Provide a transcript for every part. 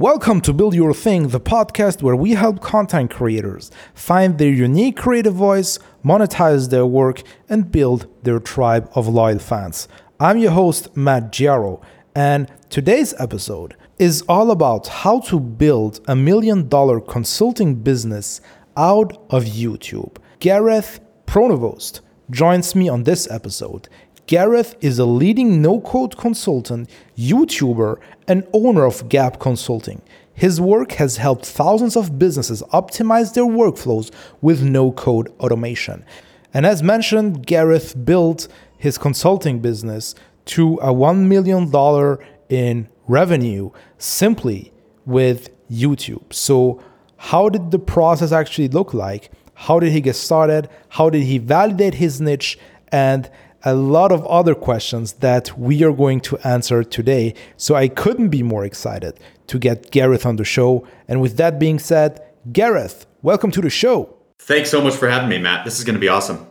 Welcome to Build Your Thing, the podcast where we help content creators find their unique creative voice, monetize their work, and build their tribe of loyal fans. I'm your host, Matt Giaro, and today's episode is all about how to build a million dollar consulting business out of YouTube. Gareth Pronovost joins me on this episode. Gareth is a leading no code consultant, YouTuber, and owner of Gap Consulting. His work has helped thousands of businesses optimize their workflows with no code automation. And as mentioned, Gareth built his consulting business to a $1 million in revenue simply with YouTube. So, how did the process actually look like? How did he get started? How did he validate his niche? And a lot of other questions that we are going to answer today. So I couldn't be more excited to get Gareth on the show. And with that being said, Gareth, welcome to the show. Thanks so much for having me, Matt. This is going to be awesome.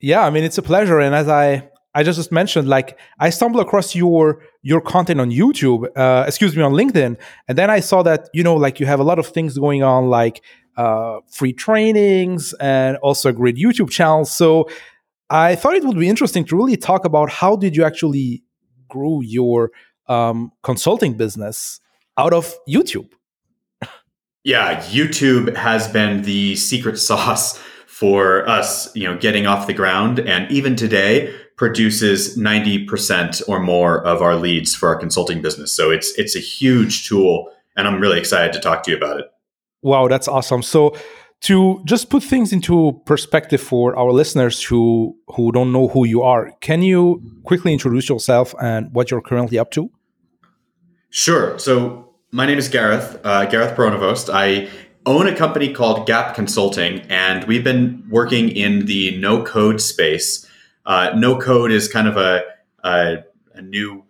Yeah, I mean it's a pleasure. And as I I just mentioned, like I stumbled across your your content on YouTube, uh, excuse me, on LinkedIn, and then I saw that you know like you have a lot of things going on, like uh, free trainings and also a great YouTube channel. So I thought it would be interesting to really talk about how did you actually grow your um, consulting business out of YouTube. Yeah, YouTube has been the secret sauce for us, you know, getting off the ground, and even today produces ninety percent or more of our leads for our consulting business. So it's it's a huge tool, and I'm really excited to talk to you about it. Wow, that's awesome. So to just put things into perspective for our listeners who who don't know who you are can you quickly introduce yourself and what you're currently up to? Sure. So my name is gareth uh, gareth pronovost i own a company called gap consulting and we've been working in the no code space. Uh, no code is kind of a, a, a new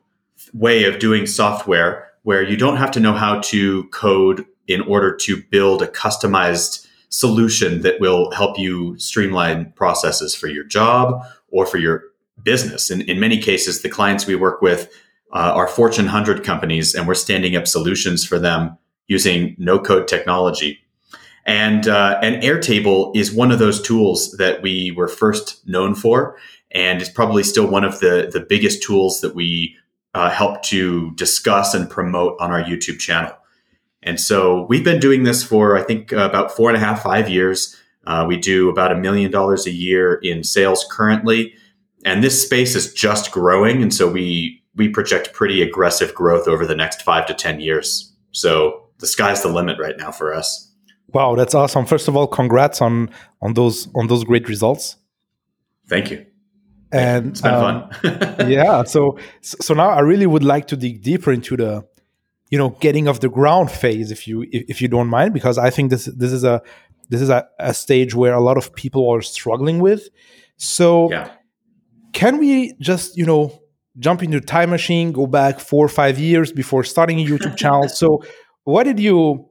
way of doing software where you don't have to know how to code in order to build a customized solution that will help you streamline processes for your job or for your business. And in many cases, the clients we work with uh, are Fortune 100 companies, and we're standing up solutions for them using no code technology. And, uh, and Airtable is one of those tools that we were first known for, and it's probably still one of the, the biggest tools that we uh, help to discuss and promote on our YouTube channel. And so we've been doing this for, I think, uh, about four and a half, five years. Uh, we do about a million dollars a year in sales currently. And this space is just growing. And so we, we project pretty aggressive growth over the next five to 10 years. So the sky's the limit right now for us. Wow, that's awesome. First of all, congrats on, on those, on those great results. Thank you. And it's been um, fun. yeah. So, so now I really would like to dig deeper into the, you know getting off the ground phase if you if you don't mind because i think this this is a this is a, a stage where a lot of people are struggling with. So yeah. can we just you know jump into time machine go back four or five years before starting a youtube channel? So what did you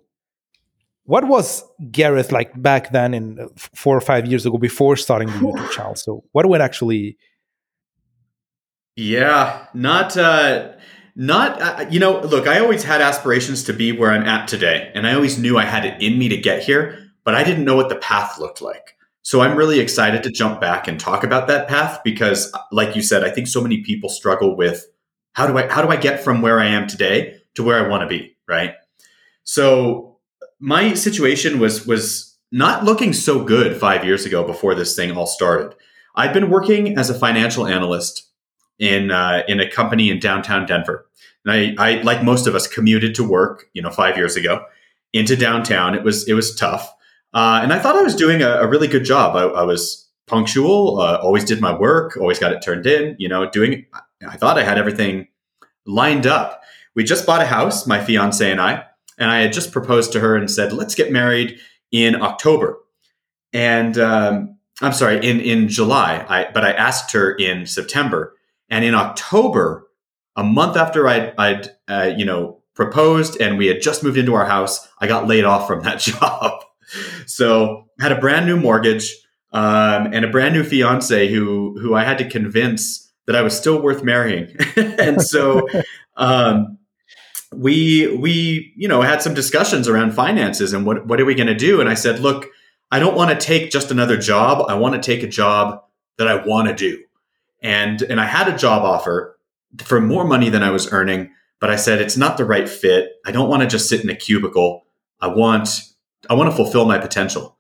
what was gareth like back then in uh, four or five years ago before starting the youtube channel? So what would actually yeah not uh not, uh, you know, look, I always had aspirations to be where I'm at today. And I always knew I had it in me to get here, but I didn't know what the path looked like. So I'm really excited to jump back and talk about that path because, like you said, I think so many people struggle with how do I how do I get from where I am today to where I want to be, right? So my situation was was not looking so good five years ago before this thing all started. I'd been working as a financial analyst in uh, in a company in downtown Denver. And I, I, like most of us, commuted to work, you know, five years ago into downtown. It was it was tough, uh, and I thought I was doing a, a really good job. I, I was punctual, uh, always did my work, always got it turned in. You know, doing. I thought I had everything lined up. We just bought a house, my fiance and I, and I had just proposed to her and said, "Let's get married in October." And um, I'm sorry, in in July. I but I asked her in September and in October, a month after I'd, I'd uh, you know, proposed and we had just moved into our house, I got laid off from that job. so had a brand new mortgage um, and a brand new fiance who who I had to convince that I was still worth marrying. and so um, we we you know had some discussions around finances and what what are we going to do? And I said, look, I don't want to take just another job. I want to take a job that I want to do. And and I had a job offer for more money than I was earning, but I said it's not the right fit. I don't want to just sit in a cubicle. I want I want to fulfill my potential.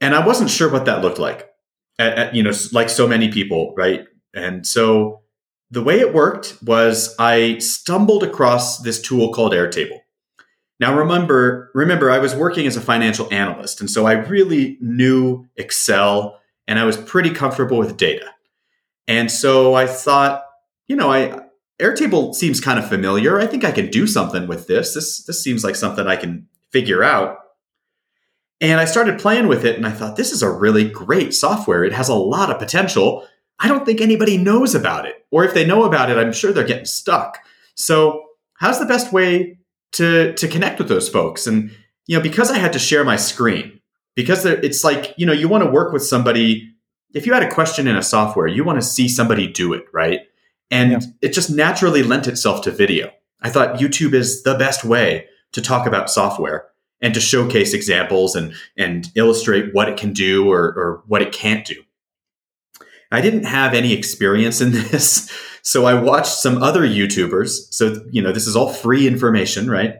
And I wasn't sure what that looked like. At, at, you know, like so many people, right? And so the way it worked was I stumbled across this tool called Airtable. Now remember, remember I was working as a financial analyst, and so I really knew Excel and I was pretty comfortable with data. And so I thought, you know, I Airtable seems kind of familiar. I think I can do something with this. This this seems like something I can figure out. And I started playing with it and I thought this is a really great software. It has a lot of potential I don't think anybody knows about it. Or if they know about it, I'm sure they're getting stuck. So, how's the best way to to connect with those folks? And you know, because I had to share my screen, because it's like you know, you want to work with somebody. If you had a question in a software, you want to see somebody do it, right? And yeah. it just naturally lent itself to video. I thought YouTube is the best way to talk about software and to showcase examples and and illustrate what it can do or, or what it can't do. I didn't have any experience in this. So I watched some other YouTubers. So, you know, this is all free information, right?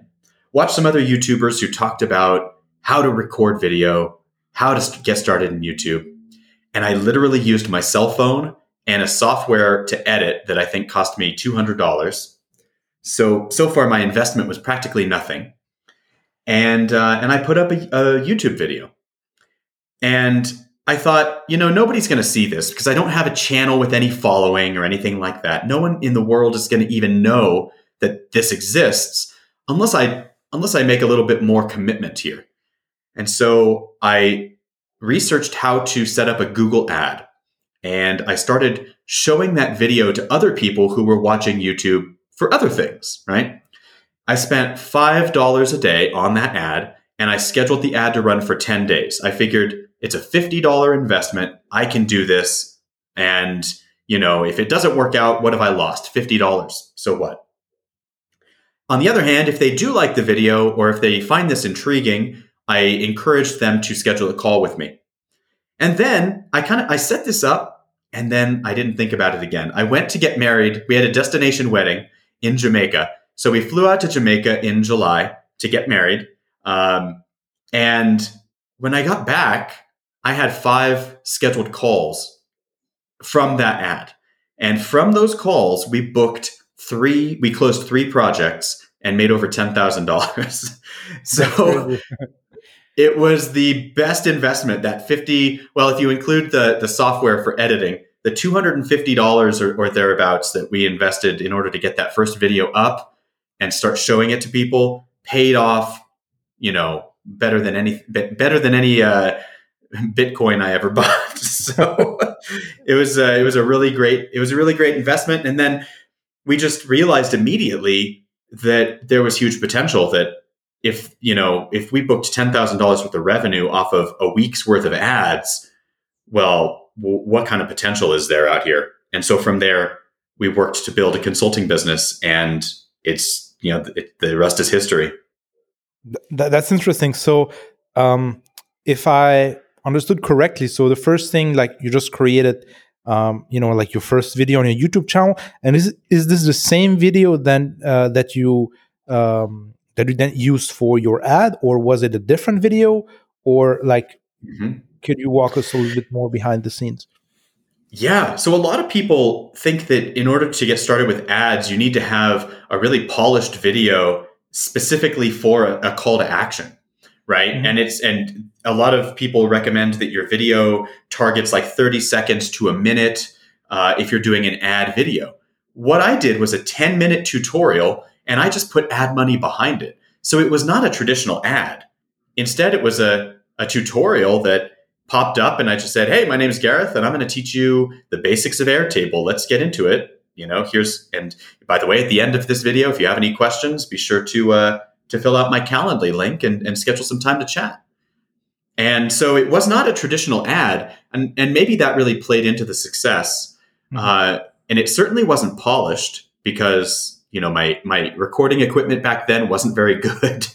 Watched some other YouTubers who talked about how to record video, how to get started in YouTube. And I literally used my cell phone and a software to edit that I think cost me $200. So, so far my investment was practically nothing. And, uh, and I put up a, a YouTube video. And I thought, you know, nobody's going to see this because I don't have a channel with any following or anything like that. No one in the world is going to even know that this exists unless I unless I make a little bit more commitment here. And so I researched how to set up a Google ad and I started showing that video to other people who were watching YouTube for other things, right? I spent $5 a day on that ad and I scheduled the ad to run for 10 days. I figured it's a $50 investment. I can do this. And, you know, if it doesn't work out, what have I lost? $50. So what? On the other hand, if they do like the video or if they find this intriguing, I encouraged them to schedule a call with me. And then I kind of I set this up and then I didn't think about it again. I went to get married. We had a destination wedding in Jamaica. So we flew out to Jamaica in July to get married. Um, and when I got back, I had five scheduled calls from that ad. And from those calls, we booked three, we closed three projects and made over $10,000. so it was the best investment that 50, well, if you include the, the software for editing, the $250 or, or thereabouts that we invested in order to get that first video up and start showing it to people paid off, you know, better than any, better than any, uh, Bitcoin I ever bought. so it was a, it was a really great it was a really great investment. And then we just realized immediately that there was huge potential that if you know if we booked ten thousand dollars worth of revenue off of a week's worth of ads, well, w- what kind of potential is there out here? And so from there, we worked to build a consulting business, and it's you know it, the rest is history. Th- that's interesting. So um, if I understood correctly, so the first thing, like you just created, um, you know, like your first video on your YouTube channel, and is is this the same video then uh, that you um, that you then used for your ad, or was it a different video, or like, mm-hmm. could you walk us a little bit more behind the scenes? Yeah. So a lot of people think that in order to get started with ads, you need to have a really polished video specifically for a, a call to action right mm-hmm. and it's and a lot of people recommend that your video targets like 30 seconds to a minute uh, if you're doing an ad video what i did was a 10 minute tutorial and i just put ad money behind it so it was not a traditional ad instead it was a, a tutorial that popped up and i just said hey my name is gareth and i'm going to teach you the basics of airtable let's get into it you know here's and by the way at the end of this video if you have any questions be sure to uh, to fill out my Calendly link and, and schedule some time to chat. And so it was not a traditional ad, and, and maybe that really played into the success. Mm-hmm. Uh, and it certainly wasn't polished because you know, my my recording equipment back then wasn't very good,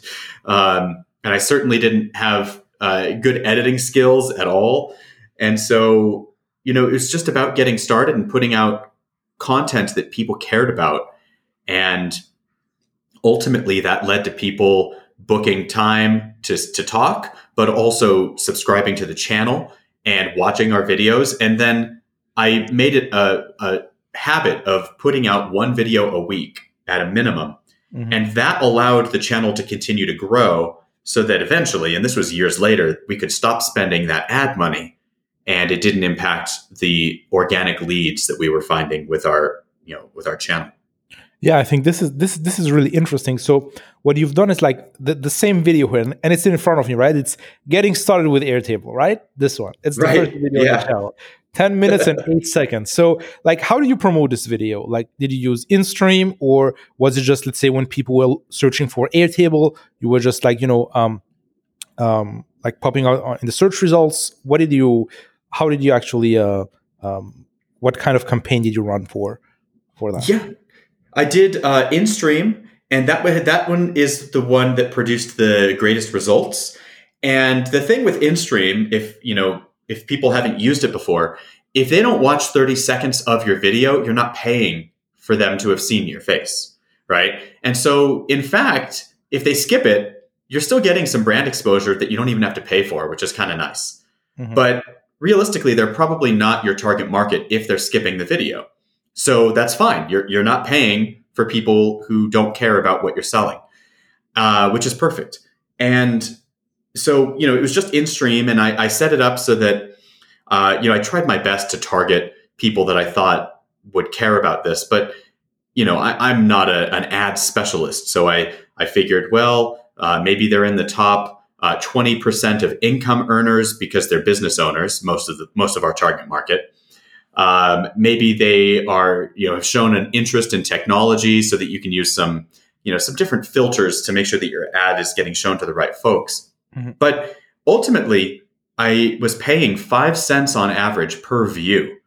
um, and I certainly didn't have uh, good editing skills at all. And so, you know, it was just about getting started and putting out content that people cared about, and ultimately that led to people booking time to to talk, but also subscribing to the channel and watching our videos, and then I made it a, a habit of putting out one video a week at a minimum. Mm-hmm. And that allowed the channel to continue to grow so that eventually, and this was years later, we could stop spending that ad money and it didn't impact the organic leads that we were finding with our, you know, with our channel. Yeah, I think this is this this is really interesting. So what you've done is like the, the same video here, and it's in front of me, right? It's getting started with Airtable, right? This one. It's the right. first video yeah. on the channel. 10 minutes and 8 seconds. So, like, how do you promote this video? Like, did you use InStream or was it just, let's say, when people were searching for Airtable, you were just like, you know, um, um, like popping out in the search results? What did you, how did you actually, uh, um, what kind of campaign did you run for, for that? Yeah, I did uh, InStream, and that that one is the one that produced the greatest results. And the thing with InStream, if you know if people haven't used it before, if they don't watch 30 seconds of your video, you're not paying for them to have seen your face, right? And so, in fact, if they skip it, you're still getting some brand exposure that you don't even have to pay for, which is kind of nice. Mm-hmm. But realistically, they're probably not your target market if they're skipping the video. So that's fine. You're, you're not paying for people who don't care about what you're selling, uh, which is perfect. And so you know it was just in stream and I, I set it up so that uh, you know i tried my best to target people that i thought would care about this but you know I, am not a, an ad specialist so i i figured well uh, maybe they're in the top uh, 20% of income earners because they're business owners most of the most of our target market. Um, maybe they are you know have shown an interest in technology so that you can use some you know some different filters to make sure that your ad is getting shown to the right folks Mm-hmm. But ultimately, I was paying five cents on average per view,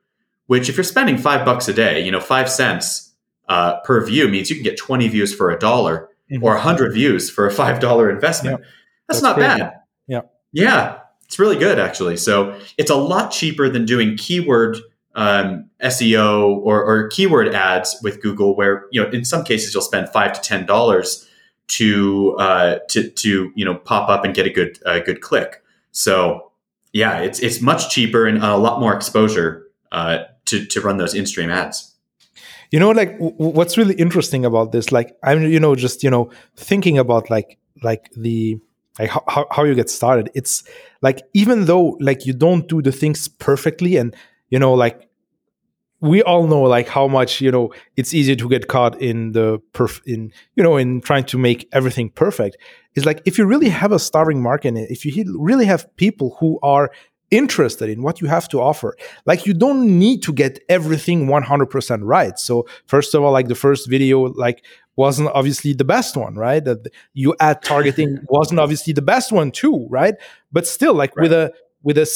which if you're spending five bucks a day, you know, five cents uh, per view means you can get 20 views for a dollar mm-hmm. or 100 views for a $5 investment. That's, That's, not crazy. bad. Yeah. Yeah. It's really good, actually. So it's a lot cheaper than doing keyword um, SEO or, or keyword ads with Google, where, you know, in some cases you'll spend five to $10 to uh, to to you know pop up and get a good good click. So yeah, it's it's much cheaper and a lot more exposure uh, to to run those in stream ads. You know, like w- what's really interesting about this, like I'm you know just you know thinking about like like the like how, how you get started. It's like even though like you don't do the things perfectly and you know like we all know like how much you know it's easy to get caught in the perf in you know in trying to make everything perfect. Is like if you really have a starving market if you really have people who are interested in what you have to offer like you don't need to get everything 100% right. So first of all like the first video like wasn't obviously the best one right? That you ad targeting wasn't obviously the best one too right? But still like right. with a with a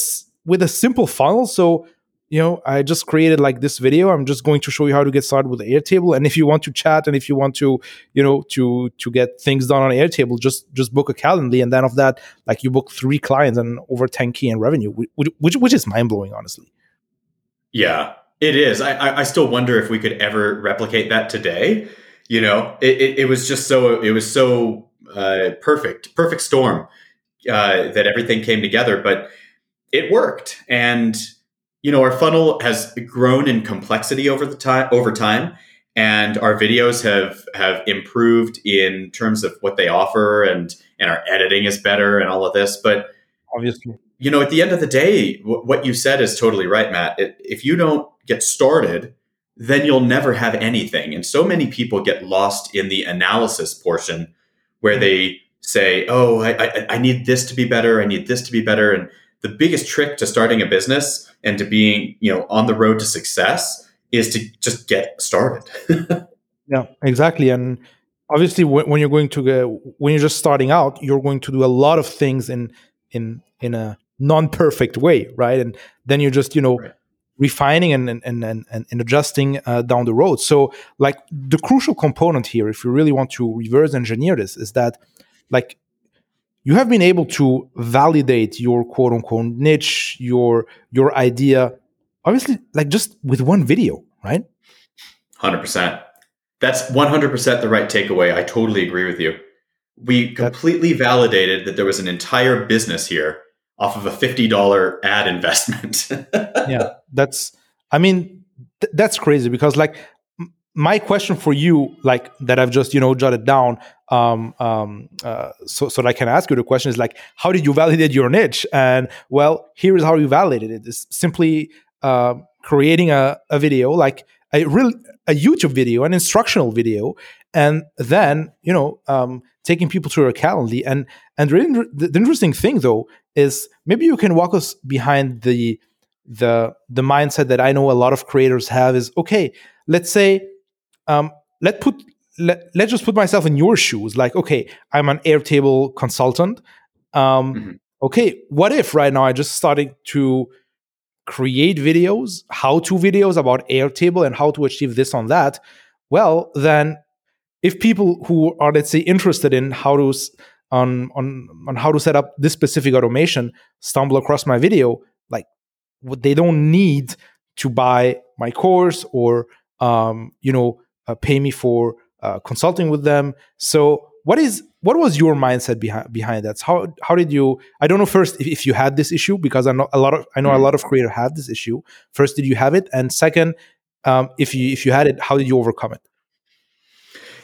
with a simple funnel so you know, I just created like this video. I'm just going to show you how to get started with Airtable. And if you want to chat and if you want to, you know, to to get things done on Airtable, just just book a Calendly. And then of that, like you book three clients and over 10k in revenue, which which, which is mind blowing, honestly. Yeah, it is. I I still wonder if we could ever replicate that today. You know, it, it, it was just so it was so uh, perfect, perfect storm uh, that everything came together. But it worked, and you know, our funnel has grown in complexity over the time over time, and our videos have have improved in terms of what they offer, and and our editing is better, and all of this. But obviously, you know, at the end of the day, w- what you said is totally right, Matt. It, if you don't get started, then you'll never have anything. And so many people get lost in the analysis portion, where mm-hmm. they say, "Oh, I, I, I need this to be better. I need this to be better," and the biggest trick to starting a business and to being you know on the road to success is to just get started yeah exactly and obviously when, you're going to go when you're just starting out you're going to do a lot of things in in in a non-perfect way right and then you're just you know right. refining and and and, and, and adjusting uh, down the road. So like the crucial component here, if you really want to reverse engineer this, is that like you have been able to validate your quote unquote niche, your your idea, obviously like just with one video, right? Hundred percent. That's one hundred percent the right takeaway. I totally agree with you. We completely that, validated that there was an entire business here off of a $50 ad investment. yeah, that's, I mean, th- that's crazy because like my question for you, like that I've just, you know, jotted down, um, um, uh, so, so that I can ask you the question is like, how did you validate your niche? And well, here is how you validated it. It's simply uh, creating a, a video, like a real, a YouTube video, an instructional video, and then, you know, um, taking people through your calendar. And and really, the, the interesting thing though is maybe you can walk us behind the the the mindset that I know a lot of creators have is okay. Let's say um, let put let, let's just put myself in your shoes. Like okay, I'm an Airtable consultant. Um, mm-hmm. Okay, what if right now I just started to create videos, how to videos about Airtable and how to achieve this on that? Well, then if people who are let's say interested in how to on on on how to set up this specific automation stumble across my video like they don't need to buy my course or um, you know pay me for uh, consulting with them so what is what was your mindset behind behind that how how did you i don't know first if, if you had this issue because i know a lot of i know a mm-hmm. lot of creators have this issue first did you have it and second um, if you if you had it how did you overcome it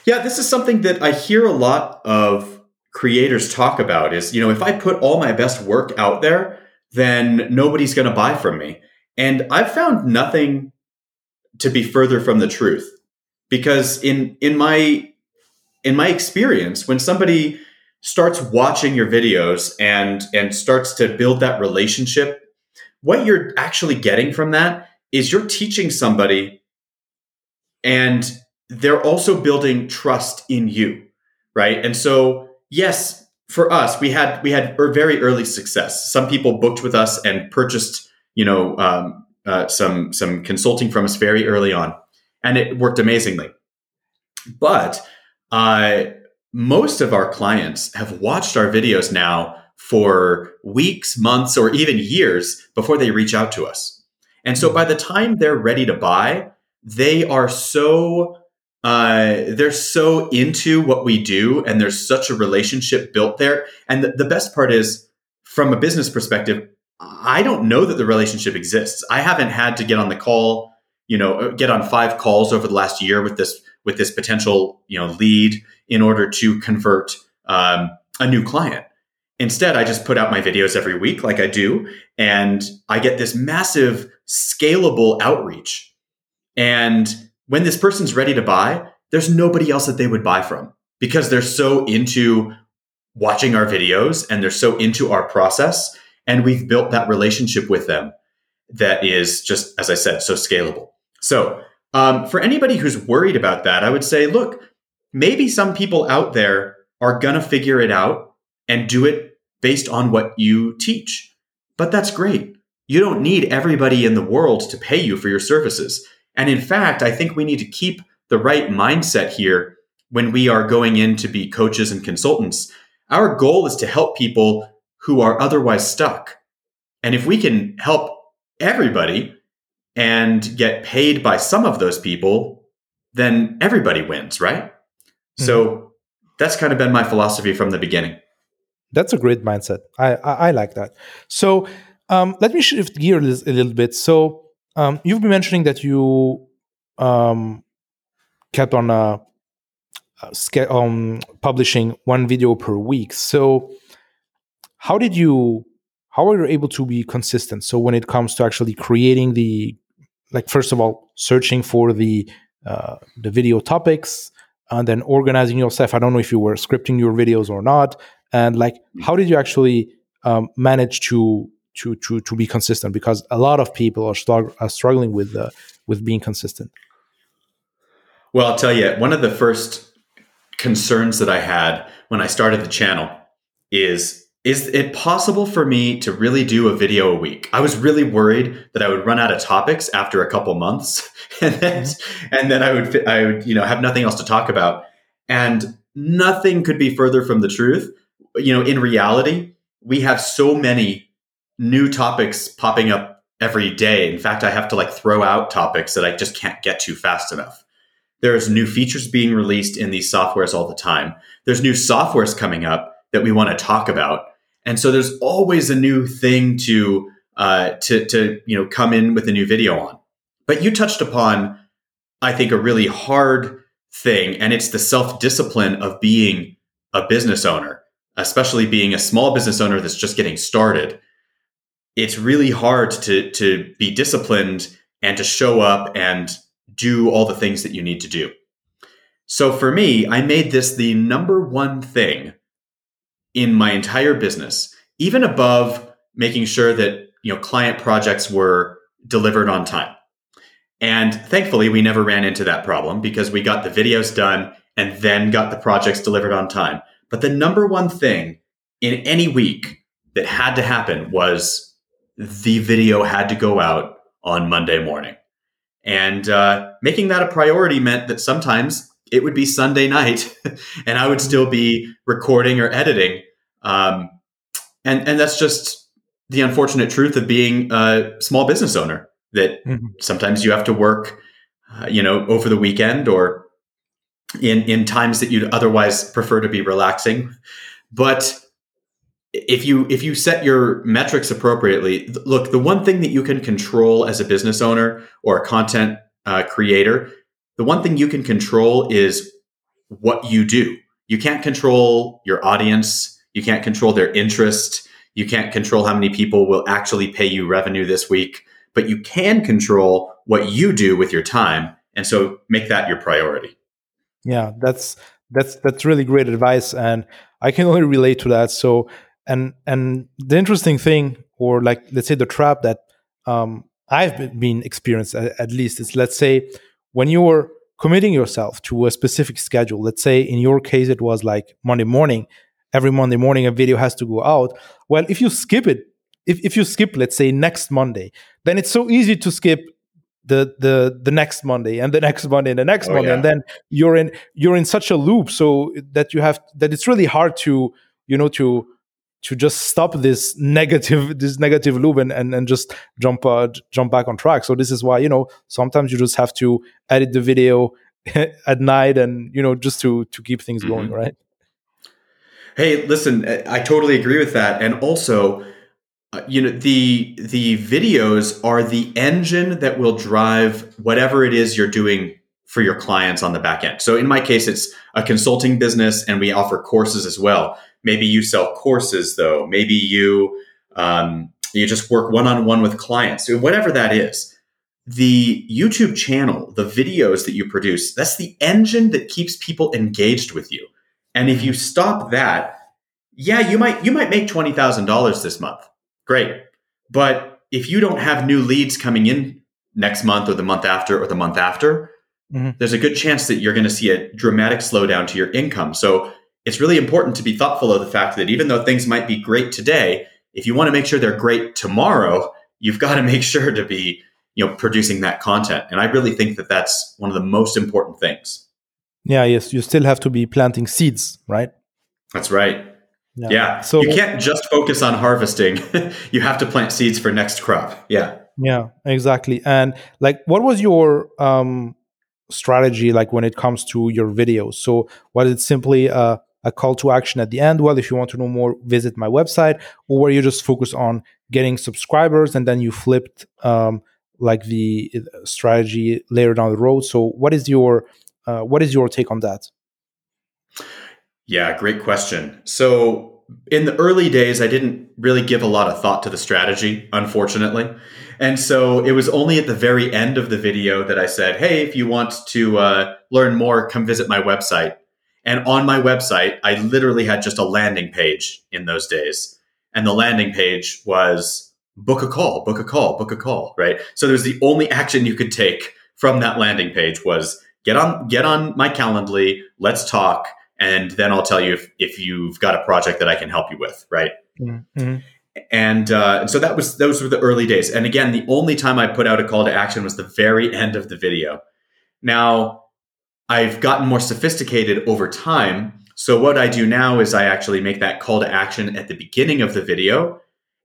yeah, this is something that I hear a lot of creators talk about is, you know, if I put all my best work out there, then nobody's going to buy from me. And I've found nothing to be further from the truth. Because in in my in my experience, when somebody starts watching your videos and and starts to build that relationship, what you're actually getting from that is you're teaching somebody and they're also building trust in you, right? And so, yes, for us, we had we had very early success. Some people booked with us and purchased, you know, um, uh, some some consulting from us very early on, and it worked amazingly. But uh, most of our clients have watched our videos now for weeks, months, or even years before they reach out to us. And so by the time they're ready to buy, they are so uh, they're so into what we do and there's such a relationship built there and the, the best part is from a business perspective i don't know that the relationship exists i haven't had to get on the call you know uh, get on five calls over the last year with this with this potential you know lead in order to convert um, a new client instead i just put out my videos every week like i do and i get this massive scalable outreach and when this person's ready to buy, there's nobody else that they would buy from because they're so into watching our videos and they're so into our process. And we've built that relationship with them that is just, as I said, so scalable. So, um, for anybody who's worried about that, I would say, look, maybe some people out there are going to figure it out and do it based on what you teach. But that's great. You don't need everybody in the world to pay you for your services. And in fact, I think we need to keep the right mindset here when we are going in to be coaches and consultants. Our goal is to help people who are otherwise stuck. And if we can help everybody and get paid by some of those people, then everybody wins, right? Mm-hmm. So that's kind of been my philosophy from the beginning. That's a great mindset. I I, I like that. So um, let me shift gears a little bit. So um, you've been mentioning that you um, kept on uh, uh, um, publishing one video per week. So, how did you? How are you able to be consistent? So, when it comes to actually creating the, like, first of all, searching for the uh, the video topics, and then organizing yourself. I don't know if you were scripting your videos or not, and like, how did you actually um, manage to to to to be consistent because a lot of people are, are struggling with uh, with being consistent. Well, I'll tell you, one of the first concerns that I had when I started the channel is is it possible for me to really do a video a week? I was really worried that I would run out of topics after a couple months, and then mm-hmm. and then I would I would you know have nothing else to talk about, and nothing could be further from the truth. You know, in reality, we have so many new topics popping up every day. In fact, I have to like throw out topics that I just can't get to fast enough. There's new features being released in these softwares all the time. There's new softwares coming up that we want to talk about and so there's always a new thing to uh, to to you know come in with a new video on. But you touched upon, I think, a really hard thing, and it's the self discipline of being a business owner, especially being a small business owner that's just getting started. It's really hard to to be disciplined and to show up and do all the things that you need to do. So for me, I made this the number one thing in my entire business, even above making sure that you know client projects were delivered on time. And thankfully, we never ran into that problem because we got the videos done and then got the projects delivered on time. But the number one thing in any week that had to happen was the video had to go out on Monday morning. And uh, making that a priority meant that sometimes it would be Sunday night and I would still be recording or editing. Um, and, and that's just the unfortunate truth of being a small business owner that mm-hmm. sometimes you have to work, uh, you know, over the weekend or in, in times that you'd otherwise prefer to be relaxing. But if you if you set your metrics appropriately look the one thing that you can control as a business owner or a content uh, creator the one thing you can control is what you do. You can't control your audience. You can't control their interest. You can't control how many people will actually pay you revenue this week, but you can control what you do with your time. And so make that your priority. Yeah, that's that's that's really great advice and I can only relate to that. So and and the interesting thing or like let's say the trap that um I've been experienced at, at least is let's say when you're committing yourself to a specific schedule, let's say in your case it was like Monday morning, every Monday morning a video has to go out. Well, if you skip it, if, if you skip, let's say next Monday, then it's so easy to skip the the the next Monday and the next Monday and the next oh, Monday, yeah. and then you're in you're in such a loop so that you have that it's really hard to you know to to just stop this negative this negative loop and and, and just jump uh, jump back on track. So this is why you know sometimes you just have to edit the video at night and you know just to to keep things mm-hmm. going right? Hey listen i totally agree with that. And also uh, you know the the videos are the engine that will drive whatever it is you're doing for your clients on the back end so in my case it's a consulting business and we offer courses as well Maybe you sell courses, though. Maybe you um, you just work one on one with clients. Whatever that is, the YouTube channel, the videos that you produce, that's the engine that keeps people engaged with you. And if you stop that, yeah, you might you might make twenty thousand dollars this month. Great, but if you don't have new leads coming in next month or the month after or the month after, mm-hmm. there's a good chance that you're going to see a dramatic slowdown to your income. So it's really important to be thoughtful of the fact that even though things might be great today, if you want to make sure they're great tomorrow, you've got to make sure to be, you know, producing that content. And I really think that that's one of the most important things. Yeah, yes, you still have to be planting seeds, right? That's right. Yeah. yeah. So you can't just focus on harvesting. you have to plant seeds for next crop. Yeah. Yeah, exactly. And like what was your um strategy like when it comes to your videos? So was it simply uh a call to action at the end. Well, if you want to know more, visit my website, or where you just focus on getting subscribers and then you flipped um, like the uh, strategy later down the road. So, what is your uh, what is your take on that? Yeah, great question. So, in the early days, I didn't really give a lot of thought to the strategy, unfortunately. And so it was only at the very end of the video that I said, Hey, if you want to uh, learn more, come visit my website. And on my website, I literally had just a landing page in those days. And the landing page was book a call, book a call, book a call, right? So there's the only action you could take from that landing page was get on get on my Calendly, let's talk, and then I'll tell you if, if you've got a project that I can help you with, right? Mm-hmm. And uh, so that was those were the early days. And again, the only time I put out a call to action was the very end of the video. Now, I've gotten more sophisticated over time. So what I do now is I actually make that call to action at the beginning of the video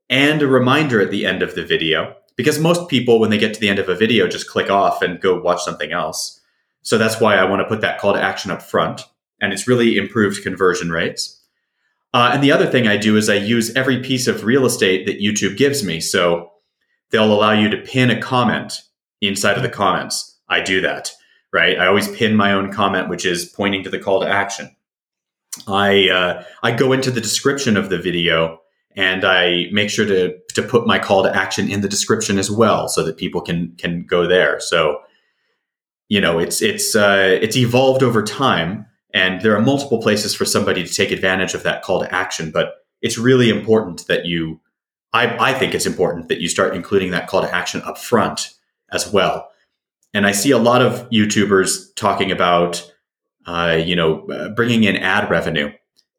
and a reminder at the end of the video because most people when they get to the end of a video just click off and go watch something else. So that's why I want to put that call to action up front and it's really improved conversion rates. Uh, and the other thing I do is I use every piece of real estate that YouTube gives me. So they'll allow you to pin a comment inside of the comments. I do that, right? I always pin my own comment, which is pointing to the call to action. I uh, I go into the description of the video and I make sure to to put my call to action in the description as well, so that people can can go there. So you know, it's it's uh, it's evolved over time and there are multiple places for somebody to take advantage of that call to action. But it's really important that you, I, I think it's important that you start including that call to action up front as well. And I see a lot of YouTubers talking about, uh, you know, uh, bringing in ad revenue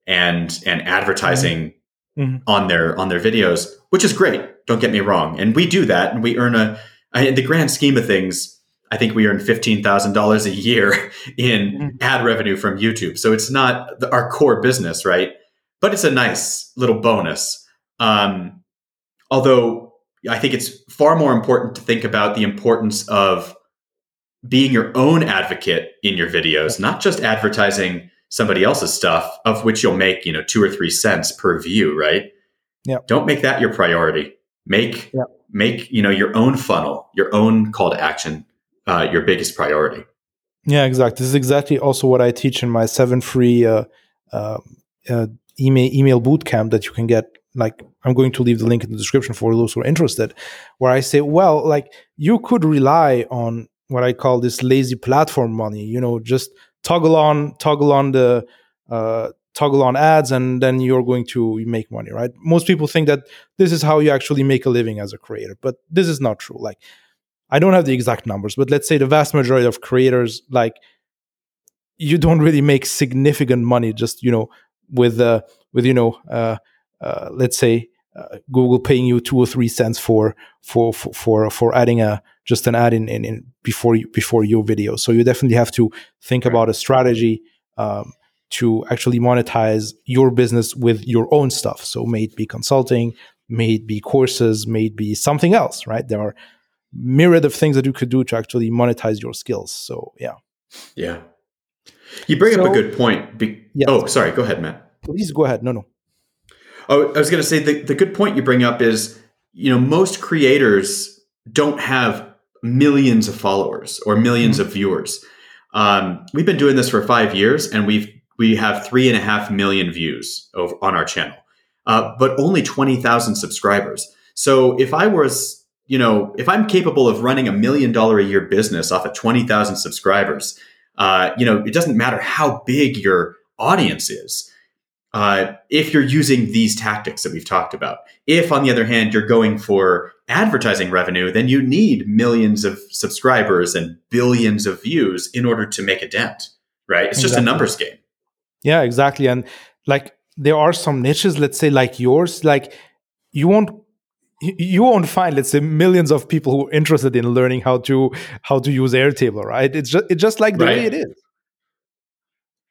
and and advertising mm-hmm. mm-hmm. on their on their videos, which is great. Don't get me wrong, and we do that, and we earn a. In the grand scheme of things, I think we earn $15,000 a year in mm-hmm. ad revenue from YouTube. So it's not the, our core business, right? But it's a nice little bonus. Um, although I think it's far more important to think about the importance of being your own advocate in your videos, not just advertising somebody else's stuff, of which you'll make, you know, two or three cents per view, right? Yeah. Don't make that your priority. Make yeah. make, you know, your own funnel, your own call to action uh, your biggest priority. Yeah, exactly. This is exactly also what I teach in my seven free uh, uh, uh, email email bootcamp that you can get. Like, I'm going to leave the link in the description for those who are interested. Where I say, well, like you could rely on what I call this lazy platform money. You know, just toggle on toggle on the uh, toggle on ads, and then you're going to make money, right? Most people think that this is how you actually make a living as a creator, but this is not true. Like I don't have the exact numbers, but let's say the vast majority of creators, like you don't really make significant money just you know with uh, with you know uh, uh, let's say uh, Google paying you two or three cents for for for for, for adding a just an ad in, in, in, before you, before your video. So you definitely have to think right. about a strategy um, to actually monetize your business with your own stuff. So may it be consulting, may it be courses, may it be something else. Right? There are myriad of things that you could do to actually monetize your skills. So yeah. Yeah. You bring so, up a good point. Be-. Oh, sorry. Go ahead, Matt. Please go ahead. No, no. Oh, I was going to say the, the good point you bring up is, you know, most creators don't have millions of followers or 1000000s mm-hmm. of viewers. Um, we've been doing this for five years and we've, we have three and a half million views over on our channel, uh, but only 20,000 subscribers. So if I was you know, if I'm capable of running a million dollar a year business off of 20,000 subscribers, uh, you know, it doesn't matter how big your audience is. Uh, if you're using these tactics that we've talked about. If, on the other hand, you're going for advertising revenue, then you need millions of subscribers and billions of views in order to make a dent, right? It's exactly. just a numbers game. Yeah, exactly. And like there are some niches, let's say like yours, like you won't you won't find let's say millions of people who are interested in learning how to how to use airtable right? It's just it's just like the right. way it is.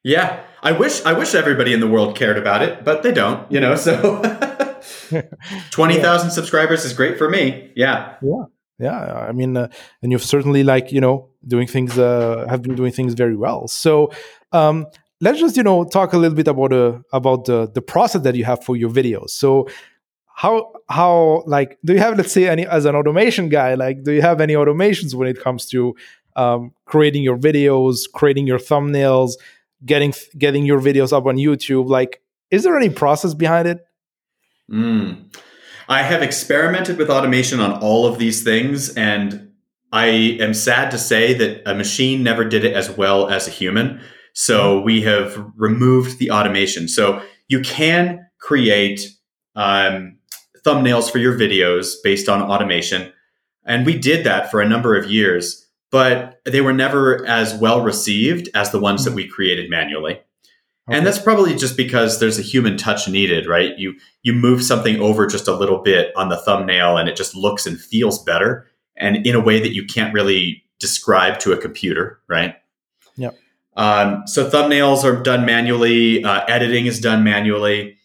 Yeah. I wish i wish everybody in the world cared about it but they don't you know so 20,000 yeah. subscribers is great for me. Yeah. Yeah. Yeah. I mean uh, and you've certainly like you know doing things uh, have been doing things very well. So um let's just you know talk a little bit about uh, about the the process that you have for your videos. So how how like do you have let's say any as an automation guy like do you have any automations when it comes to um, creating your videos creating your thumbnails getting getting your videos up on youtube like is there any process behind it mm. i have experimented with automation on all of these things and i am sad to say that a machine never did it as well as a human so mm-hmm. we have removed the automation so you can create um, thumbnails for your videos based on automation. And we did that for a number of years, but they were never as well received as the ones that we created manually. Okay. And that's probably just because there's a human touch needed, right? You you move something over just a little bit on the thumbnail and it just looks and feels better and in a way that you can't really describe to a computer, right? Yep. Um, so thumbnails are done manually, uh, editing is done manually.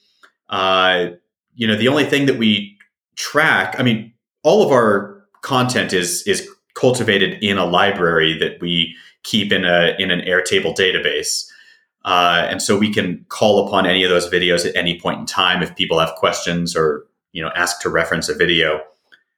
Uh, you know, the only thing that we track, I mean, all of our content is is cultivated in a library that we keep in a in an Airtable database. Uh, and so we can call upon any of those videos at any point in time if people have questions or you know ask to reference a video.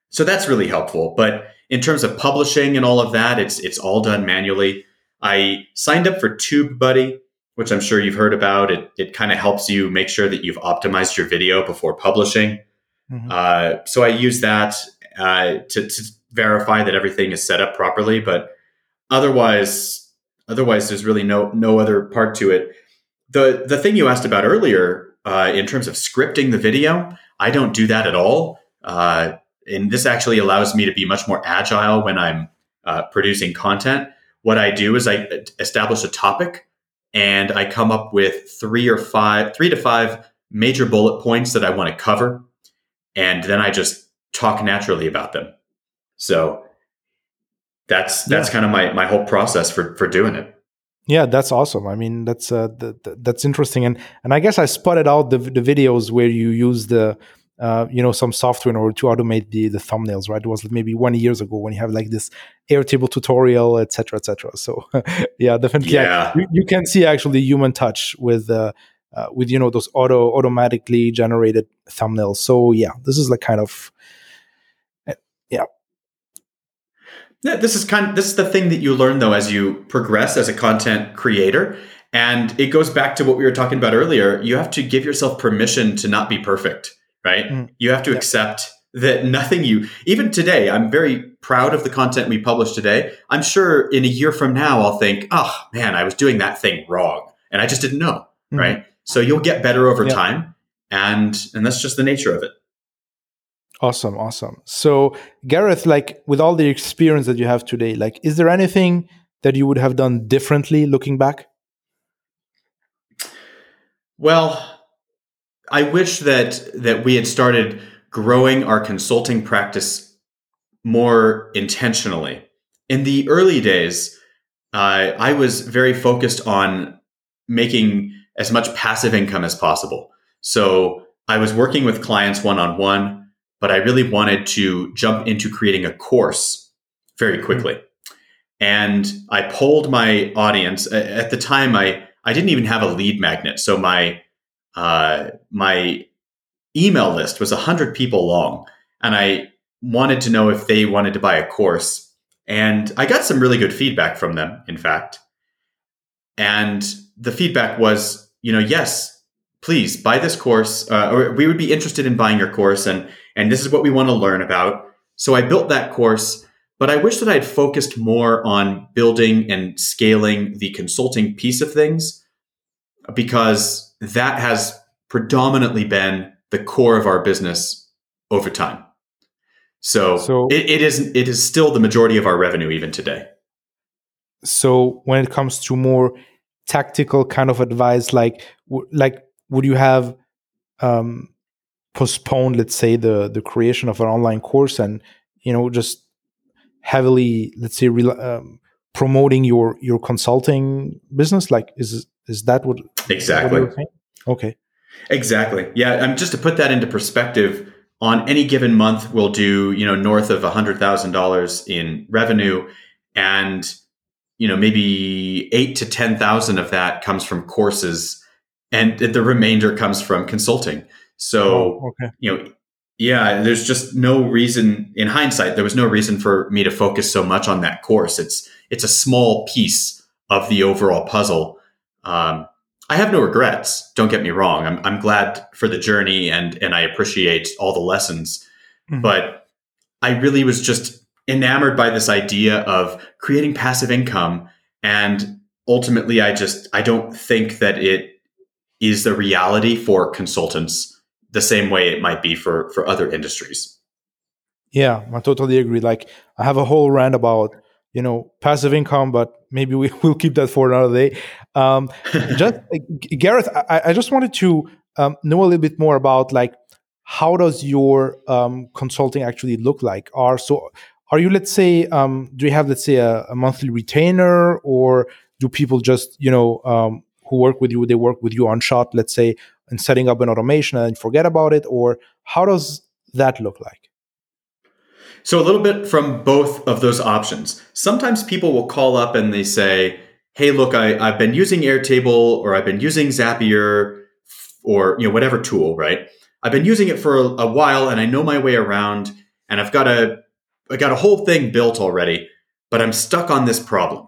So that's really helpful. But in terms of publishing and all of that, it's it's all done manually. I signed up for TubeBuddy, which I'm sure you've heard about. It it kind of helps you make sure that you've optimized your video before publishing. Mm-hmm. Uh, so I use that uh, to, to verify that everything is set up properly. But otherwise, otherwise, there's really no no other part to it. the The thing you asked about earlier, uh, in terms of scripting the video, I don't do that at all. Uh, and this actually allows me to be much more agile when I'm uh, producing content. What I do is I establish a topic, and I come up with three or five, three to five major bullet points that I want to cover, and then I just talk naturally about them. So that's that's yeah. kind of my my whole process for for doing it. Yeah, that's awesome. I mean, that's uh, that's interesting, and and I guess I spotted out the the videos where you use the uh, you know some software in order to automate the the thumbnails. Right? It was maybe one years ago when you have like this Airtable tutorial, etc., etc. So yeah, definitely. Yeah, you, you, can see actually human touch with. Uh, uh, with you know those auto automatically generated thumbnails so yeah this is like kind of eh, yeah yeah, this is kind of, this is the thing that you learn though as you progress as a content creator. And it goes back to what we were talking about earlier. You have to give yourself permission to not be perfect, right? Mm. You have to yeah. accept that nothing you even today, I'm very proud of the content we published today. I'm sure in a year from now I'll think, "Oh, man, I was doing that thing wrong and I just didn't know." Mm. Right? So you'll get better over yeah. time and and that's just the nature of it. Awesome, awesome. So, Gareth, like with all the experience that you have today, like is there anything that you would have done differently looking back? Well, I wish that that we had started growing our consulting practice more intentionally. In the early days, uh, I was very focused on making as much passive income as possible. So I was working with clients one on one but I really wanted to jump into creating a course very quickly. And I polled my audience. At the time, I, I didn't even have a lead magnet. So my, uh, my email list was 100 people long. And I wanted to know if they wanted to buy a course. And I got some really good feedback from them, in fact. And the feedback was, you know, yes, please buy this course, uh, or we would be interested in buying your course. And and this is what we want to learn about. So I built that course, but I wish that I had focused more on building and scaling the consulting piece of things because that has predominantly been the core of our business over time. So, so it, it is it is still the majority of our revenue even today. So when it comes to more tactical kind of advice, like like would you have um, postpone let's say the the creation of an online course and you know just heavily let's say um, promoting your your consulting business like is is that what exactly what okay exactly yeah i'm just to put that into perspective on any given month we'll do you know north of a hundred thousand dollars in revenue and you know maybe eight to ten thousand of that comes from courses and the remainder comes from consulting so, oh, okay. you know, yeah, there's just no reason in hindsight, there was no reason for me to focus so much on that course. It's, it's a small piece of the overall puzzle. Um, I have no regrets. Don't get me wrong. I'm, I'm glad for the journey and, and I appreciate all the lessons, mm-hmm. but I really was just enamored by this idea of creating passive income. And ultimately, I just, I don't think that it is the reality for consultants the same way it might be for for other industries. Yeah, I totally agree. Like I have a whole rant about you know passive income, but maybe we will keep that for another day. Um, just Gareth, I, I, just wanted to um, know a little bit more about like how does your um, consulting actually look like? Are so are you let's say um, do you have let's say a, a, monthly retainer or do people just you know um, who work with you they work with you on shot let's say and setting up an automation and forget about it or how does that look like so a little bit from both of those options sometimes people will call up and they say hey look I, i've been using airtable or i've been using zapier or you know whatever tool right i've been using it for a, a while and i know my way around and i've got a i got a whole thing built already but i'm stuck on this problem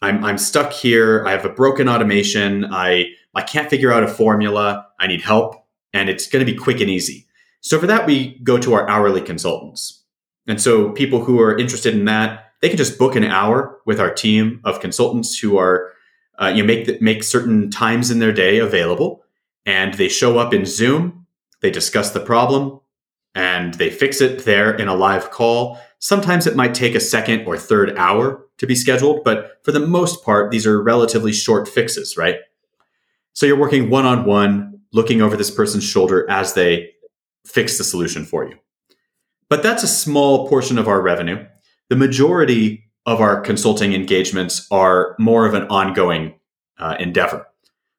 i'm, I'm stuck here i have a broken automation i I can't figure out a formula. I need help, and it's going to be quick and easy. So for that, we go to our hourly consultants. And so people who are interested in that, they can just book an hour with our team of consultants who are, uh, you know, make the, make certain times in their day available, and they show up in Zoom. They discuss the problem, and they fix it there in a live call. Sometimes it might take a second or third hour to be scheduled, but for the most part, these are relatively short fixes, right? So you're working one on one, looking over this person's shoulder as they fix the solution for you. But that's a small portion of our revenue. The majority of our consulting engagements are more of an ongoing uh, endeavor.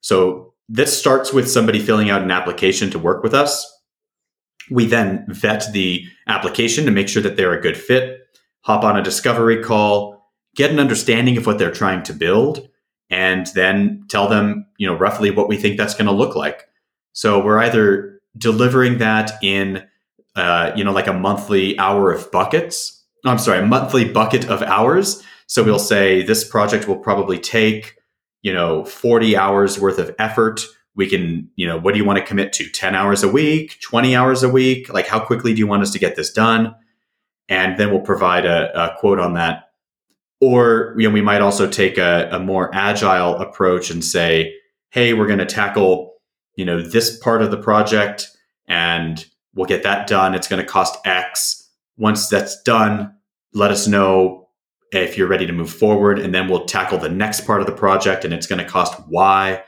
So this starts with somebody filling out an application to work with us. We then vet the application to make sure that they're a good fit, hop on a discovery call, get an understanding of what they're trying to build, and then tell them, you know, roughly what we think that's going to look like. So we're either delivering that in, uh, you know, like a monthly hour of buckets. I'm sorry, a monthly bucket of hours. So we'll say this project will probably take, you know, 40 hours worth of effort. We can, you know, what do you want to commit to? 10 hours a week, 20 hours a week? Like, how quickly do you want us to get this done? And then we'll provide a, a quote on that or you know, we might also take a, a more agile approach and say, hey, we're going to tackle you know this part of the project and we'll get that done. It's going to cost X. Once that's done, let us know if you're ready to move forward, and then we'll tackle the next part of the project, and it's going to cost Y.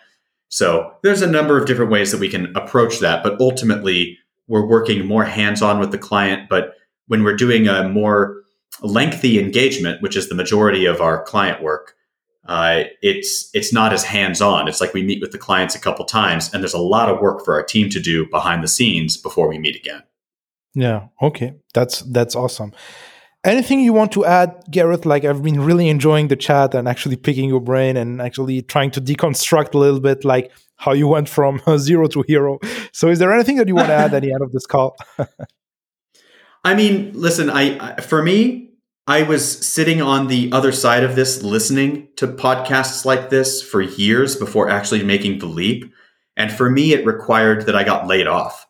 So there's a number of different ways that we can approach that, but ultimately we're working more hands-on with the client. But when we're doing a more lengthy engagement, which is the majority of our client work, uh, it's it's not as hands on. It's like we meet with the clients a couple times, and there's a lot of work for our team to do behind the scenes before we meet again. Yeah. Okay. That's that's awesome. Anything you want to add, Gareth? Like I've been really enjoying the chat and actually picking your brain and actually trying to deconstruct a little bit, like how you went from zero to hero. So, is there anything that you want to add at the end of this call? I mean, listen, I, I for me, I was sitting on the other side of this, listening to podcasts like this for years before actually making the leap. And for me, it required that I got laid off.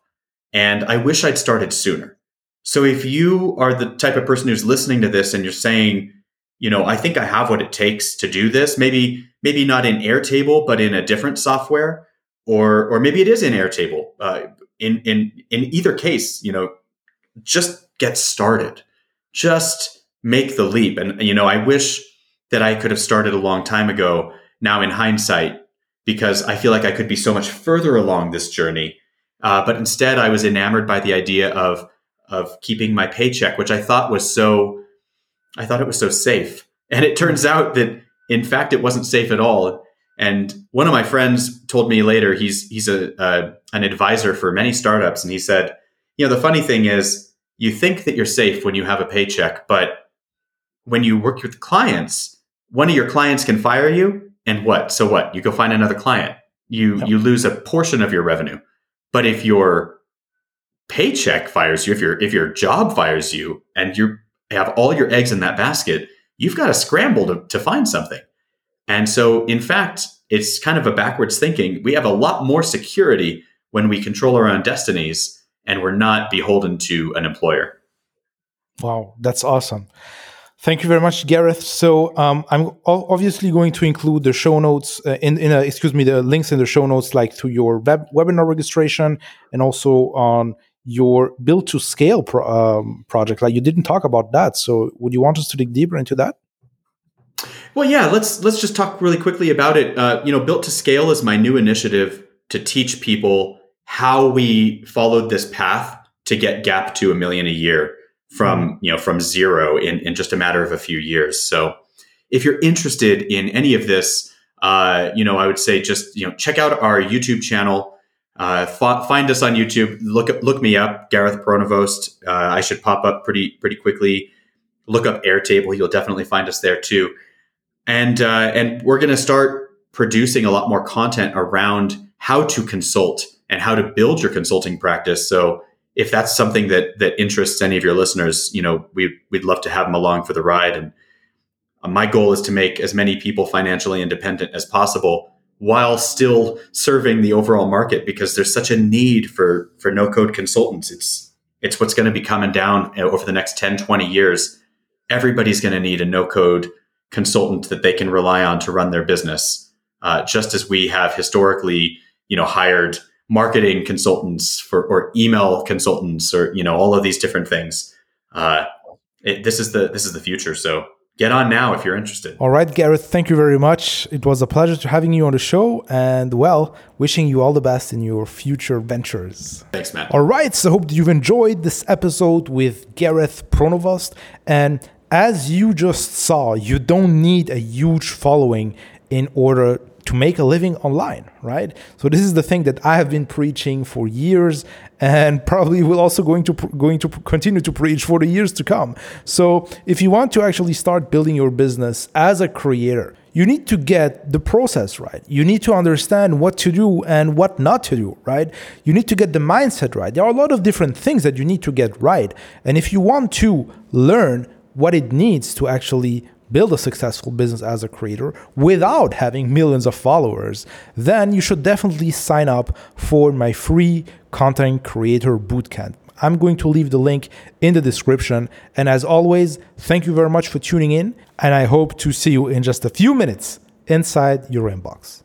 And I wish I'd started sooner. So if you are the type of person who's listening to this and you're saying, you know, I think I have what it takes to do this, maybe, maybe not in Airtable, but in a different software, or, or maybe it is in Airtable. Uh, in, in, in either case, you know, just get started. Just make the leap. And, you know, I wish that I could have started a long time ago now in hindsight, because I feel like I could be so much further along this journey. Uh, but instead, I was enamored by the idea of, of keeping my paycheck, which I thought was so, I thought it was so safe. And it turns out that, in fact, it wasn't safe at all. And one of my friends told me later, he's, he's a, a an advisor for many startups. And he said, you know, the funny thing is, you think that you're safe when you have a paycheck, but when you work with clients, one of your clients can fire you, and what? So what? You go find another client. You yep. you lose a portion of your revenue. But if your paycheck fires you, if your if your job fires you, and you have all your eggs in that basket, you've got to scramble to, to find something. And so, in fact, it's kind of a backwards thinking. We have a lot more security when we control our own destinies and we're not beholden to an employer. Wow, that's awesome. Thank you very much, Gareth. So um, I'm obviously going to include the show notes uh, in, in a, excuse me, the links in the show notes, like to your web, webinar registration and also on your build to scale pro, um, project. Like you didn't talk about that, so would you want us to dig deeper into that? Well, yeah, let's let's just talk really quickly about it. Uh, you know, Built to Scale is my new initiative to teach people how we followed this path to get Gap to a million a year from mm-hmm. you know from zero in in just a matter of a few years. So, if you're interested in any of this, uh, you know, I would say just you know check out our YouTube channel. Uh, f- find us on YouTube. Look look me up, Gareth Pronovost. Uh, I should pop up pretty pretty quickly. Look up Airtable. You'll definitely find us there too. And uh, and we're going to start producing a lot more content around how to consult and how to build your consulting practice. So if that's something that that interests any of your listeners, you know, we we'd love to have them along for the ride. And uh, my goal is to make as many people financially independent as possible while still serving the overall market because there's such a need for for no code consultants. It's it's what's going to be coming down over the next 10 20 years. Everybody's going to need a no code consultant that they can rely on to run their business. Uh, just as we have historically you know hired marketing consultants for or email consultants or you know all of these different things uh, it, this is the this is the future so get on now if you're interested. All right, Gareth, thank you very much. It was a pleasure to having you on the show and well, wishing you all the best in your future ventures. Thanks, man. All right, so hope you've enjoyed this episode with Gareth Pronovost and as you just saw, you don't need a huge following in order to make a living online, right? So this is the thing that I have been preaching for years and probably will also going to going to continue to preach for the years to come. So if you want to actually start building your business as a creator, you need to get the process right. You need to understand what to do and what not to do, right? You need to get the mindset right. There are a lot of different things that you need to get right. And if you want to learn what it needs to actually build a successful business as a creator without having millions of followers, then you should definitely sign up for my free content creator bootcamp. I'm going to leave the link in the description. And as always, thank you very much for tuning in. And I hope to see you in just a few minutes inside your inbox.